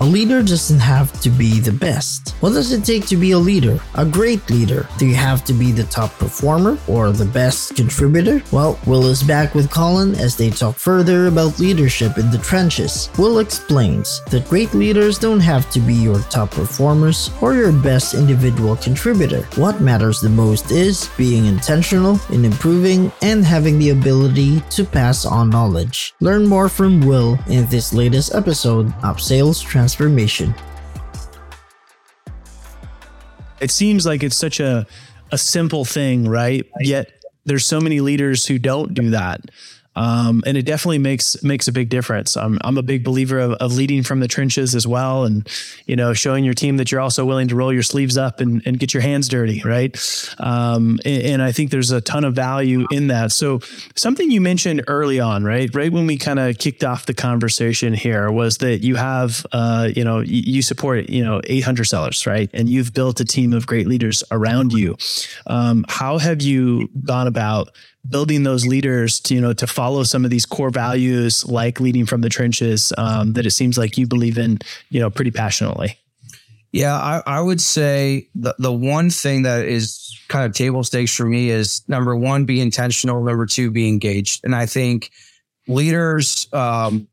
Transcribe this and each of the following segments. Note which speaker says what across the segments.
Speaker 1: A leader doesn't have to be the best. What does it take to be a leader? A great leader? Do you have to be the top performer or the best contributor? Well, Will is back with Collin as they talk further about leadership in the trenches. Will explains that great leaders don't have to be your top performers or your best individual contributor. What matters the most is being intentional in improving and having the ability to pass on knowledge. Learn more from Will in this latest episode of Sales Transformation transformation.
Speaker 2: It seems like it's such a a simple thing, right? Yet there's so many leaders who don't do that. Um, and it definitely makes makes a big difference. I'm I'm a big believer of, of, leading from the trenches as well, and you know, showing your team that you're also willing to roll your sleeves up and, and get your hands dirty, right? Um, and, and, I think there's a ton of value in that. So something you mentioned early on, right, right when we kind of kicked off the conversation here, was that you have, uh, you know, you support, you know, 800 sellers, right, and you've built a team of great leaders around you. Um, how have you gone about building those leaders to you know to follow some of these core values like leading from the trenches um, that it seems like you believe in you know pretty passionately.
Speaker 3: Yeah I, I would say the, the one thing that is kind of table stakes for me is number one be intentional number two be engaged. And i think leaders um,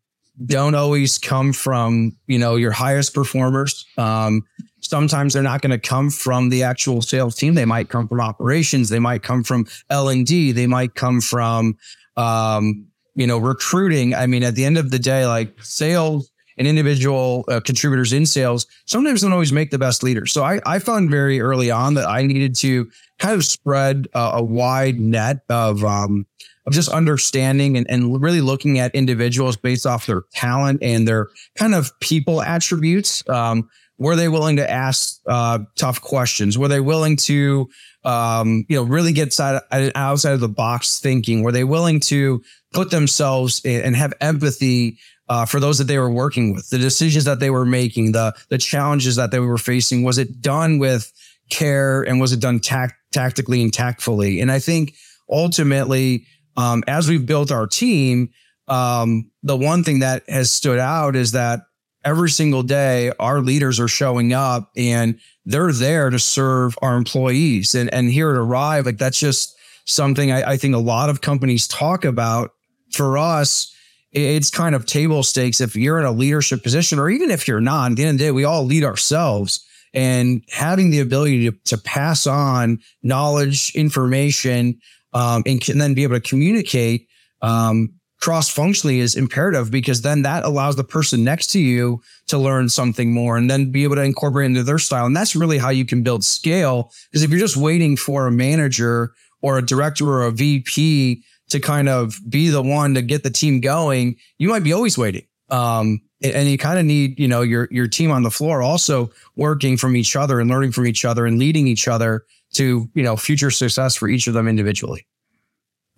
Speaker 3: don't always come from you know your highest performers um, sometimes they're not going to come from the actual sales team. They might come from operations. They might come from L and D. They might come from, um, you know, recruiting. I mean, at the end of the day, like sales and individual uh, contributors in sales sometimes don't always make the best leaders. So I, I found very early on that I needed to kind of spread uh, a wide net of, um, of just understanding and, and really looking at individuals based off their talent and their kind of people attributes. Um, were they willing to ask uh, tough questions? Were they willing to, um, you know, really get side, outside of the box thinking? Were they willing to put themselves and have empathy uh, for those that they were working with, the decisions that they were making, the the challenges that they were facing? Was it done with care and was it done tact- tactically and tactfully? And I think ultimately, um, as we've built our team, um, the one thing that has stood out is that every single day our leaders are showing up and they're there to serve our employees and, and here at arrive like that's just something I, I think a lot of companies talk about for us it's kind of table stakes if you're in a leadership position or even if you're not at the end of the day we all lead ourselves and having the ability to, to pass on knowledge information um, and, can then be able to communicate um, cross functionally is imperative because then that allows the person next to you to learn something more and then be able to incorporate into their style. And that's really how you can build scale. Because if you're just waiting for a manager or a director or a VP to kind of be the one to get the team going, you might be always waiting. Um, and you kind of need, you know, your your team on the floor also working from each other and learning from each other and leading each other to, you know, future success for each of them individually.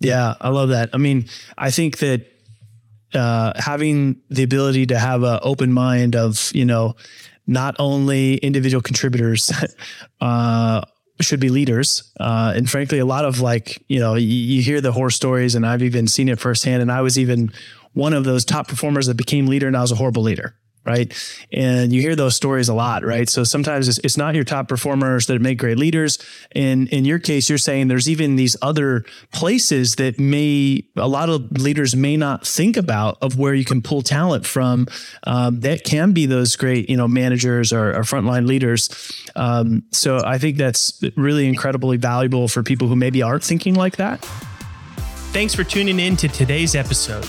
Speaker 2: Yeah, I love that. I mean, I think that uh, having the ability to have an open mind of, you know, not only individual contributors uh, should be leaders. Uh, and frankly, a lot of like, you know, you, you hear the horror stories, and I've even seen it firsthand. And I was even one of those top performers that became leader, and I was a horrible leader right? And you hear those stories a lot, right? So sometimes it's, it's, not your top performers that make great leaders. And in your case, you're saying there's even these other places that may a lot of leaders may not think about of where you can pull talent from. Um, that can be those great, you know, managers or, or frontline leaders. Um, so I think that's really incredibly valuable for people who maybe aren't thinking like that. Thanks for tuning in to today's episode.